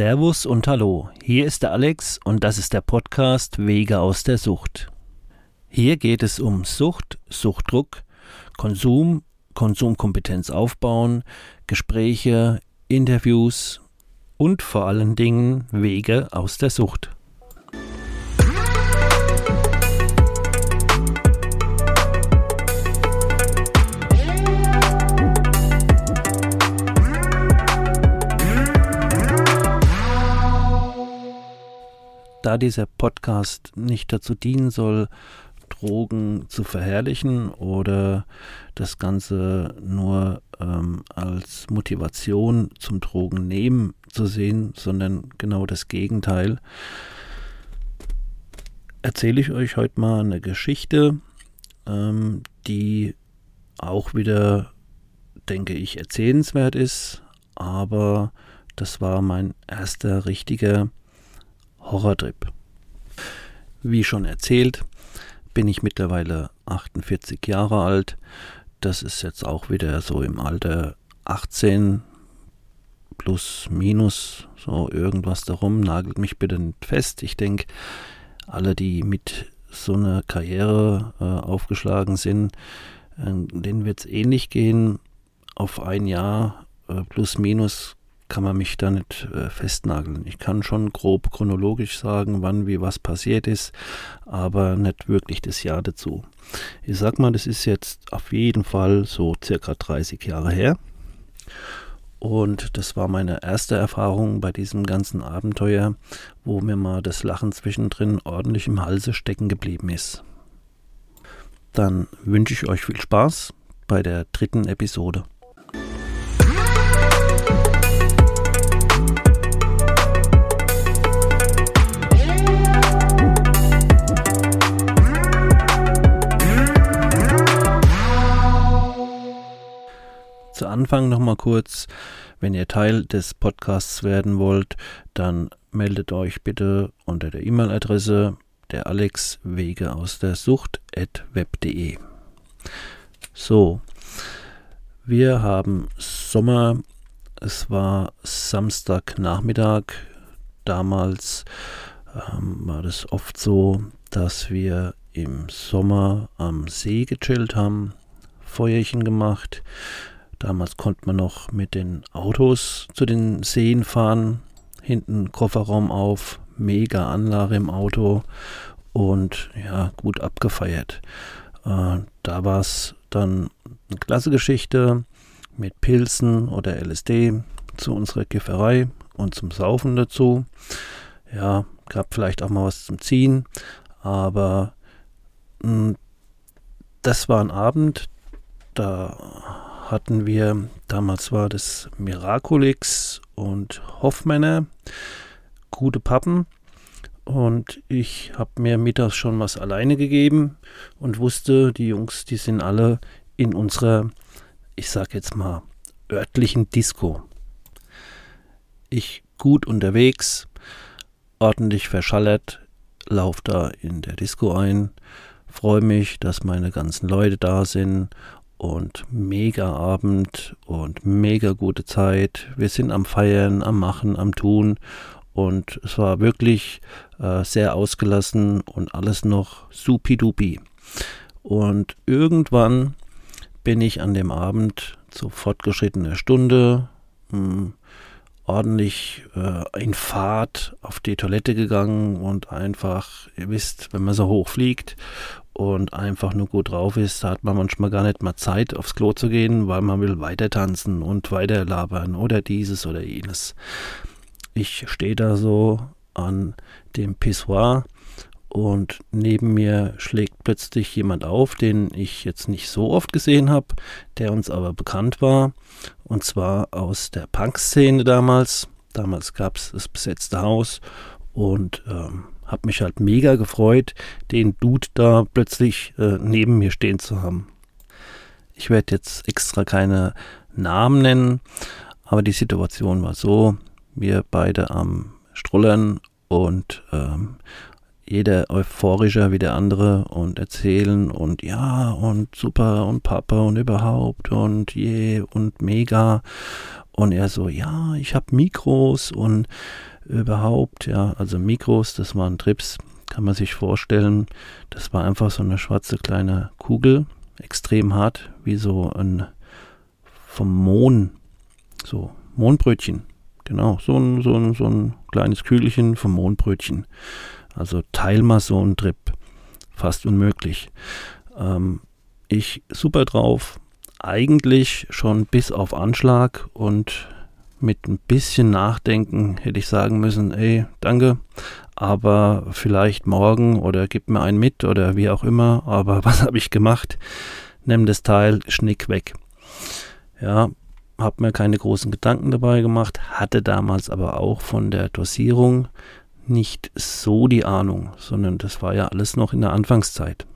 Servus und Hallo, hier ist der Alex und das ist der Podcast Wege aus der Sucht. Hier geht es um Sucht, Suchtdruck, Konsum, Konsumkompetenz aufbauen, Gespräche, Interviews und vor allen Dingen Wege aus der Sucht. Da dieser Podcast nicht dazu dienen soll, Drogen zu verherrlichen oder das Ganze nur ähm, als Motivation zum Drogennehmen zu sehen, sondern genau das Gegenteil, erzähle ich euch heute mal eine Geschichte, ähm, die auch wieder, denke ich, erzählenswert ist, aber das war mein erster richtiger Horrortrip. Wie schon erzählt, bin ich mittlerweile 48 Jahre alt. Das ist jetzt auch wieder so im Alter 18 plus minus, so irgendwas darum. Nagelt mich bitte nicht fest. Ich denke, alle, die mit so einer Karriere äh, aufgeschlagen sind, äh, denen wird es ähnlich gehen. Auf ein Jahr äh, plus minus kann man mich da nicht äh, festnageln. Ich kann schon grob chronologisch sagen, wann wie was passiert ist, aber nicht wirklich das Jahr dazu. Ich sag mal, das ist jetzt auf jeden Fall so circa 30 Jahre her. Und das war meine erste Erfahrung bei diesem ganzen Abenteuer, wo mir mal das Lachen zwischendrin ordentlich im Halse stecken geblieben ist. Dann wünsche ich euch viel Spaß bei der dritten Episode. Zu Anfang nochmal kurz, wenn ihr Teil des Podcasts werden wollt, dann meldet euch bitte unter der E-Mail-Adresse der Alex Wege aus der Sucht at web.de. So, wir haben Sommer. Es war Samstagnachmittag. Damals ähm, war das oft so, dass wir im Sommer am See gechillt haben, Feuerchen gemacht. Damals konnte man noch mit den Autos zu den Seen fahren. Hinten Kofferraum auf, mega Anlage im Auto und ja, gut abgefeiert. Äh, da war es dann eine klasse Geschichte mit Pilzen oder LSD zu unserer Kifferei und zum Saufen dazu. Ja, gab vielleicht auch mal was zum Ziehen, aber mh, hm, das war ein Abend, da hatten wir, damals war das Miraculix und Hoffmänner, gute Pappen. Und ich habe mir mittags schon was alleine gegeben und wusste, die Jungs, die sind alle in unserer, ich sag jetzt mal, örtlichen Disco. Ich gut unterwegs, ordentlich verschallert, lauf da in der Disco ein, freue mich, dass meine ganzen Leute da sind und mega Abend und mega gute Zeit. Wir sind am Feiern, am Machen, am Tun und es war wirklich äh, sehr ausgelassen und alles noch supidupi. Und irgendwann bin ich an dem Abend zu fortgeschrittener Stunde mh, hm, ordentlich äh, in Fahrt auf die Toilette gegangen und einfach, ihr wisst, wenn man so hoch fliegt und einfach nur gut drauf ist, da hat man manchmal gar nicht mal Zeit, aufs Klo zu gehen, weil man will weiter tanzen und weiter labern oder dieses oder jenes. Ich stehe da so an dem Pissoir und neben mir schlägt plötzlich jemand auf, den ich jetzt nicht so oft gesehen habe, der uns aber bekannt war, und zwar aus der Punk-Szene damals. Damals gab es das besetzte Haus und ähm, habe mich halt mega gefreut, den Dude da plötzlich äh, neben mir stehen zu haben. Ich werde jetzt extra keine Namen nennen, aber die Situation war so, wir beide am Strullern und ähm, jeder euphorischer wie der andere und erzählen und ja und super und Papa und überhaupt und je und mega und er so ja ich habe Mikros und überhaupt. Ja, also Mikros, das waren Trips, kann man sich vorstellen. Das war einfach so eine schwarze kleine Kugel, extrem hart, wie so ein vom Mohn, so Mohnbrötchen. Genau, so ein, so ein, so ein kleines Kügelchen vom Mohnbrötchen. Also teil mal so ein Trip. Fast unmöglich. Ähm, ich super drauf. Eigentlich schon bis auf Anschlag und mit ein bisschen Nachdenken hätte ich sagen müssen, ey, danke, aber vielleicht morgen oder gib mir einen mit oder wie auch immer. Aber was habe ich gemacht? Nimm das Teil, schnick weg. Ja, habe mir keine großen Gedanken dabei gemacht, hatte damals aber auch von der Dosierung nicht so die Ahnung, sondern das war ja alles noch in der Anfangszeit.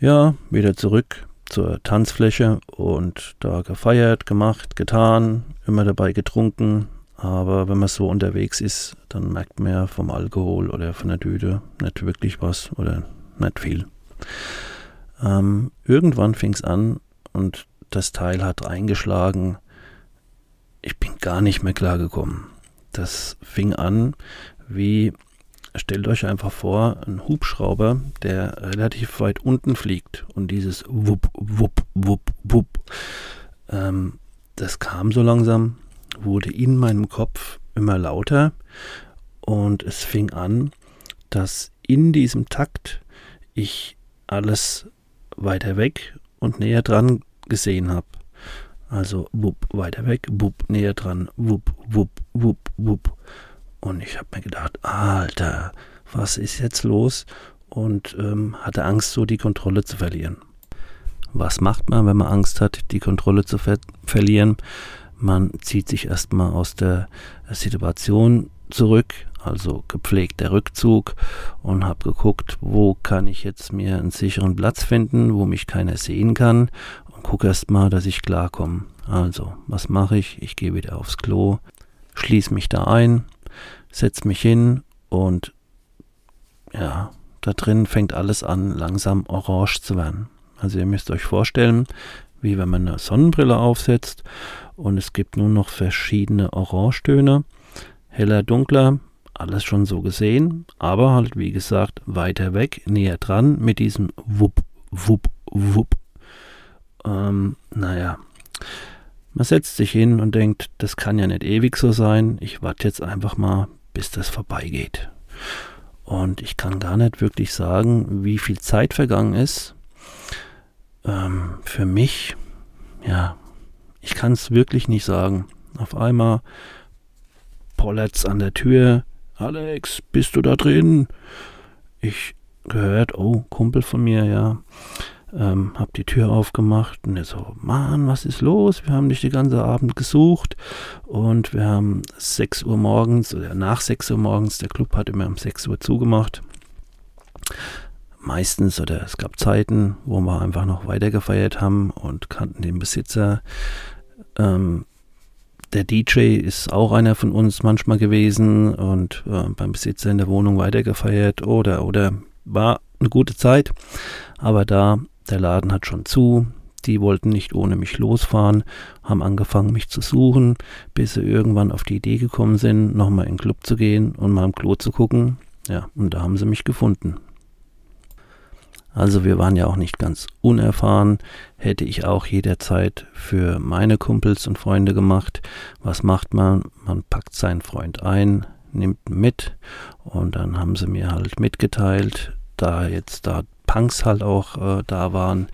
Ja, wieder zurück zur Tanzfläche und da gefeiert, gemacht, getan, immer dabei getrunken. Aber wenn man so unterwegs ist, dann merkt man ja vom Alkohol oder von der Düde nicht wirklich was oder nicht viel. Ähm, irgendwann fing es an und das Teil hat eingeschlagen. Ich bin gar nicht mehr klargekommen. Das fing an wie, stellt euch einfach vor, ein Hubschrauber, der relativ weit unten fliegt und dieses Wupp, Wupp, Wupp, Wupp, ähm, das kam so langsam, wurde in meinem Kopf immer lauter und es fing an, dass in diesem Takt ich alles weiter weg und näher dran gesehen habe. Also wupp, weiter weg, wupp, näher dran, wupp, wupp, wupp, wupp. Und ich habe mir gedacht, Alter, was ist jetzt los? Und ähm, hatte Angst, so die Kontrolle zu verlieren. Was macht man, wenn man Angst hat, die Kontrolle zu ver verlieren? Man zieht sich erstmal aus der Situation zurück, also gepflegt der Rückzug und habe geguckt, wo kann ich jetzt mir einen sicheren Platz finden, wo mich keiner sehen kann und gucke erstmal, dass ich klarkomme. Also, was mache ich? Ich gehe wieder aufs Klo, schließe mich da ein, setze mich hin und ja, da drin fängt alles an, langsam orange zu werden. Also ihr müsst euch vorstellen, wie wenn man eine Sonnenbrille aufsetzt und es gibt nur noch verschiedene Orangetöne, heller, dunkler, alles schon so gesehen, aber halt wie gesagt weiter weg, näher dran mit diesem Wupp, Wupp, Wupp. Ähm, naja, man setzt sich hin und denkt, das kann ja nicht ewig so sein, ich warte jetzt einfach mal, bis das vorbeigeht. Und ich kann gar nicht wirklich sagen, wie viel Zeit vergangen ist. Ähm, für mich, ja, ich kann es wirklich nicht sagen. Auf einmal pollert's an der Tür. Alex, bist du da drin? Ich gehört, oh, Kumpel von mir, ja. Ähm, hab die Tür aufgemacht und er so, Mann, was ist los? Wir haben dich den ganzen Abend gesucht und wir haben 6 Uhr morgens oder nach 6 Uhr morgens, der Club hat immer um 6 Uhr zugemacht. Meistens oder es gab Zeiten, wo wir einfach noch weiter gefeiert haben und kannten den Besitzer. Ähm, der DJ ist auch einer von uns manchmal gewesen und äh, beim Besitzer in der Wohnung weitergefeiert oder oder war eine gute Zeit. Aber da der Laden hat schon zu. Die wollten nicht ohne mich losfahren, haben angefangen, mich zu suchen, bis sie irgendwann auf die Idee gekommen sind, nochmal in den Club zu gehen und mal im Klo zu gucken. Ja, und da haben sie mich gefunden. Also wir waren ja auch nicht ganz unerfahren, hätte ich auch jederzeit für meine Kumpels und Freunde gemacht. Was macht man? Man packt seinen Freund ein, nimmt mit und dann haben sie mir halt mitgeteilt, da jetzt da Punks halt auch äh, da waren.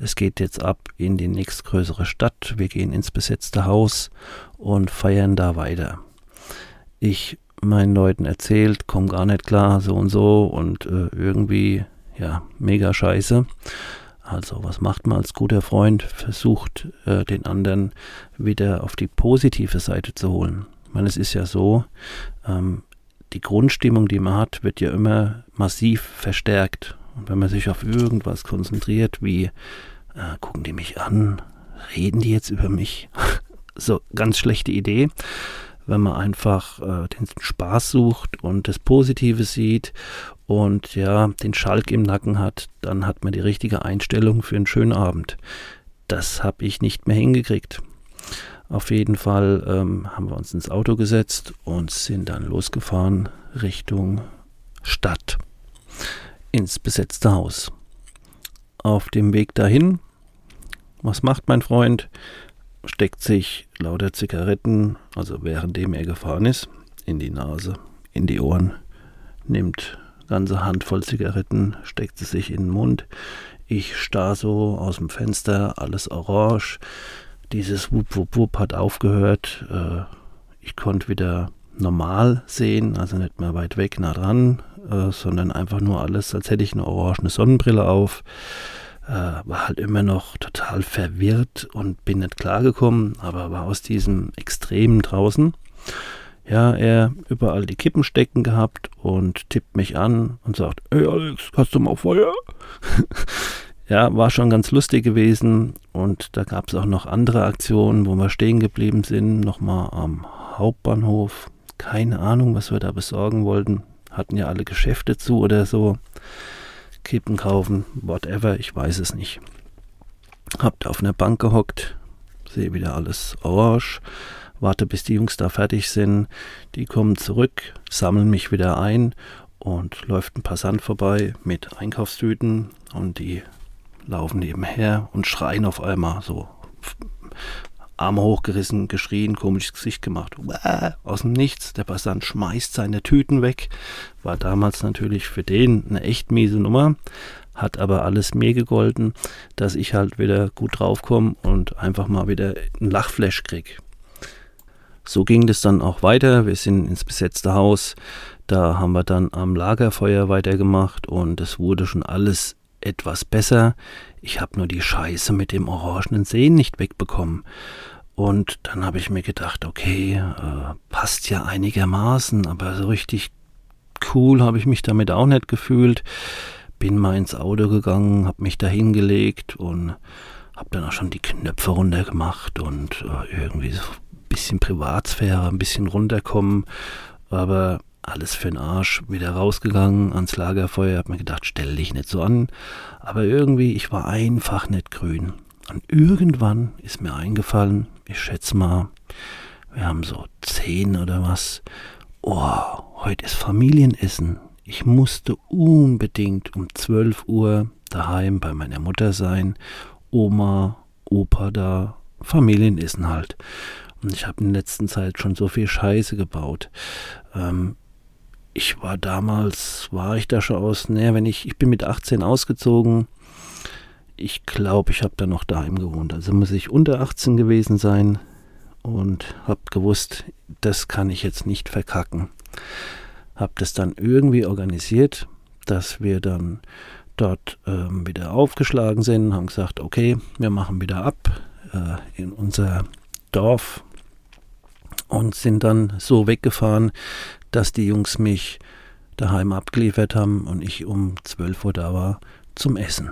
Es geht jetzt ab in die nächstgrößere Stadt. Wir gehen ins besetzte Haus und feiern da weiter. Ich meinen Leuten erzählt, komm gar nicht klar, so und so und äh, irgendwie, ja, mega scheiße. Also, was macht man als guter Freund? Versucht, äh, den anderen wieder auf die positive Seite zu holen. Ich meine, es ist ja so, ähm, die Grundstimmung, die man hat, wird ja immer massiv verstärkt. Und wenn man sich auf irgendwas konzentriert, wie äh, gucken die mich an, reden die jetzt über mich? so ganz schlechte Idee. Wenn man einfach äh, den Spaß sucht und das Positive sieht und ja, den Schalk im Nacken hat, dann hat man die richtige Einstellung für einen schönen Abend. Das habe ich nicht mehr hingekriegt. Auf jeden Fall ähm, haben wir uns ins Auto gesetzt und sind dann losgefahren Richtung Stadt ins besetzte Haus. Auf dem Weg dahin, was macht mein Freund? Steckt sich lauter Zigaretten, also währenddem er gefahren ist, in die Nase, in die Ohren, nimmt ganze Handvoll Zigaretten, steckt sie sich in den Mund. Ich starr so aus dem Fenster, alles orange. Dieses Wupp, Wupp, Wupp hat aufgehört. Äh, ich konnte wieder normal sehen, also nicht mehr weit weg, nah dran, äh, sondern einfach nur alles, als hätte ich eine orangene Sonnenbrille auf. Äh, war halt immer noch total verwirrt und bin nicht klargekommen, aber war aus diesem Extremen draußen. Ja, er überall die Kippen stecken gehabt und tippt mich an und sagt, hey Alex, hast du mal Feuer? ja, war schon ganz lustig gewesen und da gab es auch noch andere Aktionen, wo wir stehen geblieben sind, nochmal am Hauptbahnhof. Keine Ahnung, was wir da besorgen wollten. Hatten ja alle Geschäfte zu oder so. Kippen kaufen, whatever, ich weiß es nicht. Habt auf einer Bank gehockt, sehe wieder alles orange warte, bis die Jungs da fertig sind. Die kommen zurück, sammeln mich wieder ein und läuft ein Passant vorbei mit Einkaufstüten und die laufen nebenher und schreien auf einmal so. Arme hochgerissen, geschrien, komisches Gesicht gemacht. Aus dem Nichts. Der Passant schmeißt seine Tüten weg. War damals natürlich für den eine echt miese Nummer. Hat aber alles mir gegolten, dass ich halt wieder gut draufkomme und einfach mal wieder ein Lachflash krieg. So ging das dann auch weiter. Wir sind ins besetzte Haus. Da haben wir dann am Lagerfeuer weitergemacht und es wurde schon alles etwas besser. Ich habe nur die Scheiße mit dem orangenen Sehen nicht wegbekommen. Und dann habe ich mir gedacht, okay, äh, passt ja einigermaßen, aber so richtig cool habe ich mich damit auch nicht gefühlt. Bin mal ins Auto gegangen, habe mich da hingelegt und habe dann auch schon die Knöpfe runtergemacht und äh, irgendwie so bisschen Privatsphäre, ein bisschen runterkommen, aber alles für den Arsch, wieder rausgegangen ans Lagerfeuer, hab mir gedacht, stell dich nicht so an, aber irgendwie, ich war einfach nicht grün. Und irgendwann ist mir eingefallen, ich schätze mal, wir haben so zehn oder was, oh, heute ist Familienessen. Ich musste unbedingt um 12 Uhr daheim bei meiner Mutter sein, Oma, Opa da, Familienessen halt. Und ich habe in der letzten Zeit schon so viel Scheiße gebaut. Ähm, ich war damals, war ich da schon aus, naja, wenn ich, ich bin mit 18 ausgezogen. Ich glaube, ich habe da noch daheim gewohnt. Also muss ich unter 18 gewesen sein und habe gewusst, das kann ich jetzt nicht verkacken. Habe das dann irgendwie organisiert, dass wir dann dort ähm, wieder aufgeschlagen sind, haben gesagt, okay, wir machen wieder ab äh, in unser Dorf, und sind dann so weggefahren, dass die Jungs mich daheim abgeliefert haben und ich um 12 Uhr da war zum Essen.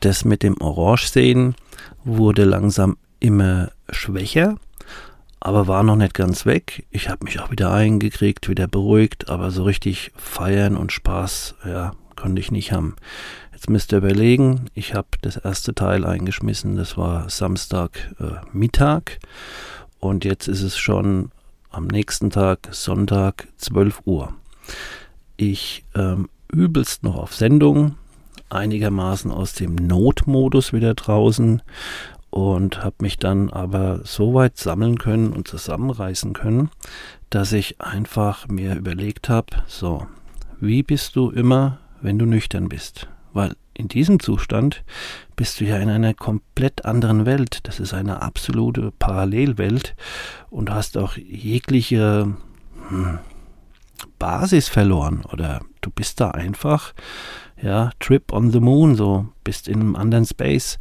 Das mit dem Orange-Sehen wurde langsam immer schwächer, aber war noch nicht ganz weg. Ich habe mich auch wieder eingekriegt, wieder beruhigt, aber so richtig feiern und Spaß, ja, konnte ich nicht haben. Jetzt müsst ihr überlegen, ich habe das erste Teil eingeschmissen, das war Samstag äh, Mittag und jetzt ist es schon am nächsten Tag, Sonntag, 12 Uhr. Ich ähm, übelst noch auf Sendung, einigermaßen aus dem Notmodus wieder draußen und habe mich dann aber so weit sammeln können und zusammenreißen können, dass ich einfach mir überlegt habe, so, wie bist du immer, wenn du nüchtern bist? Weil in diesem Zustand bist du ja in einer komplett anderen Welt. Das ist eine absolute Parallelwelt und hast auch jegliche hm, Basis verloren oder du bist da einfach, ja, Trip on the Moon, so bist in einem anderen Space.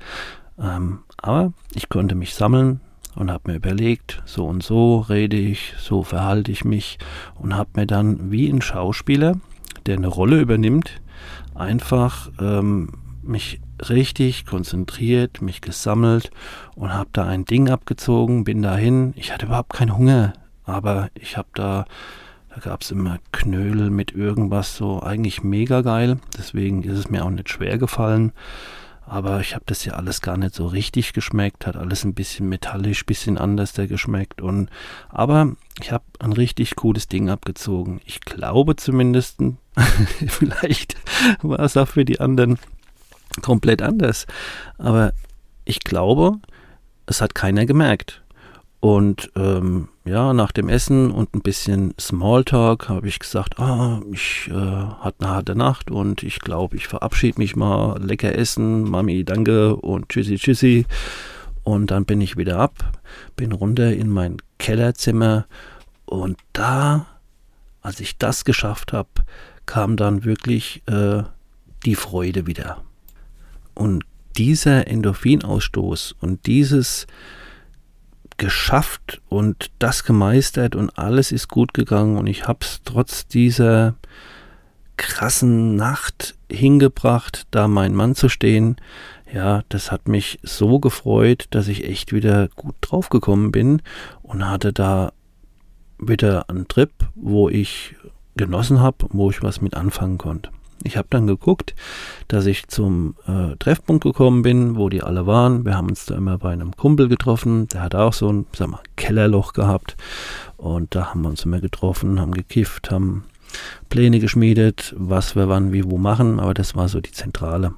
Ähm, aber ich konnte mich sammeln und habe mir überlegt, so und so rede ich, so verhalte ich mich und habe mir dann wie ein Schauspieler, der eine Rolle übernimmt, einfach ähm, mich richtig konzentriert, mich gesammelt und habe da ein Ding abgezogen, bin dahin. Ich hatte überhaupt keinen Hunger, aber ich habe da, da gab es immer Knödel mit irgendwas so, eigentlich mega geil. Deswegen ist es mir auch nicht schwer gefallen. aber ich habe das ja alles gar nicht so richtig geschmeckt, hat alles ein bisschen metallisch, bisschen anders der geschmeckt und aber ich habe ein richtig cooles Ding abgezogen. Ich glaube zumindest, vielleicht war es auch für die anderen komplett anders, aber ich glaube, es hat keiner gemerkt. Und ähm, ja, nach dem Essen und ein bisschen Smalltalk habe ich gesagt, ah, ich äh, hatte eine harte Nacht und ich glaube, ich verabschiede mich mal, lecker essen, Mami, danke und tschüssi, tschüssi. Und dann bin ich wieder ab, bin runter in mein Kellerzimmer und da, als ich das geschafft habe, kam dann wirklich äh, die Freude wieder. Und dieser Endorphinausstoß und dieses geschafft und das gemeistert und alles ist gut gegangen und ich habe es trotz dieser krassen Nacht hingebracht, da mein Mann zu stehen. Ja, das hat mich so gefreut, dass ich echt wieder gut draufgekommen bin und hatte da wieder einen Trip, wo ich genossen habe, wo ich was mit anfangen konnte. Ich habe dann geguckt, dass ich zum äh, Treffpunkt gekommen bin, wo die alle waren. Wir haben uns da immer bei einem Kumpel getroffen. Der hat auch so ein sag mal, Kellerloch gehabt. Und da haben wir uns immer getroffen, haben gekifft, haben Pläne geschmiedet, was wir wann wie wo machen. Aber das war so die Zentrale.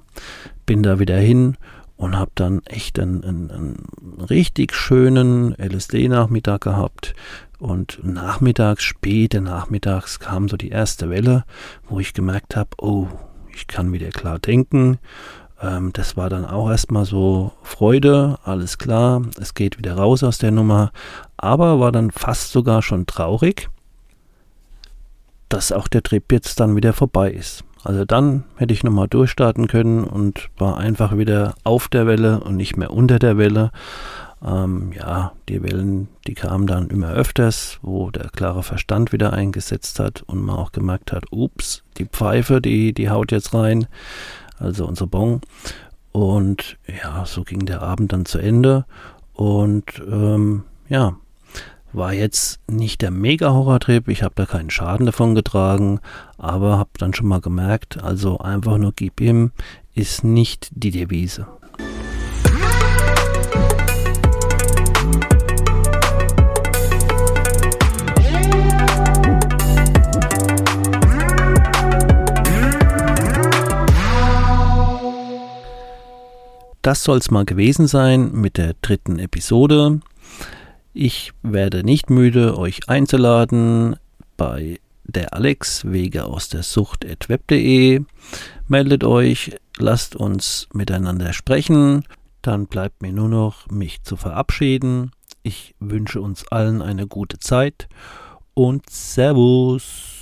Bin da wieder hin und habe dann echt einen, einen, einen richtig schönen LSD-Nachmittag gehabt. Und nachmittags, späte nachmittags kam so die erste Welle, wo ich gemerkt habe, oh, ich kann wieder klar denken. Ähm, das war dann auch erstmal so Freude, alles klar, es geht wieder raus aus der Nummer, aber war dann fast sogar schon traurig, dass auch der Trip jetzt dann wieder vorbei ist. Also dann hätte ich nochmal durchstarten können und war einfach wieder auf der Welle und nicht mehr unter der Welle. Ähm, ja, die Wellen, die kamen dann immer öfters, wo der klare Verstand wieder eingesetzt hat und man auch gemerkt hat, ups, die Pfeife, die, die haut jetzt rein, also unser Bon. Und ja, so ging der Abend dann zu Ende. Und ähm, ja, war jetzt nicht der Mega-Horror-Trip, ich habe da keinen Schaden davon getragen, aber habe dann schon mal gemerkt, also einfach nur gib ihm ist nicht die Devise. das soll es mal gewesen sein mit der dritten Episode. Ich werde nicht müde, euch einzuladen bei der Alex Wege aus der Sucht web.de. Meldet euch, lasst uns miteinander sprechen. Dann bleibt mir nur noch, mich zu verabschieden. Ich wünsche uns allen eine gute Zeit und Servus.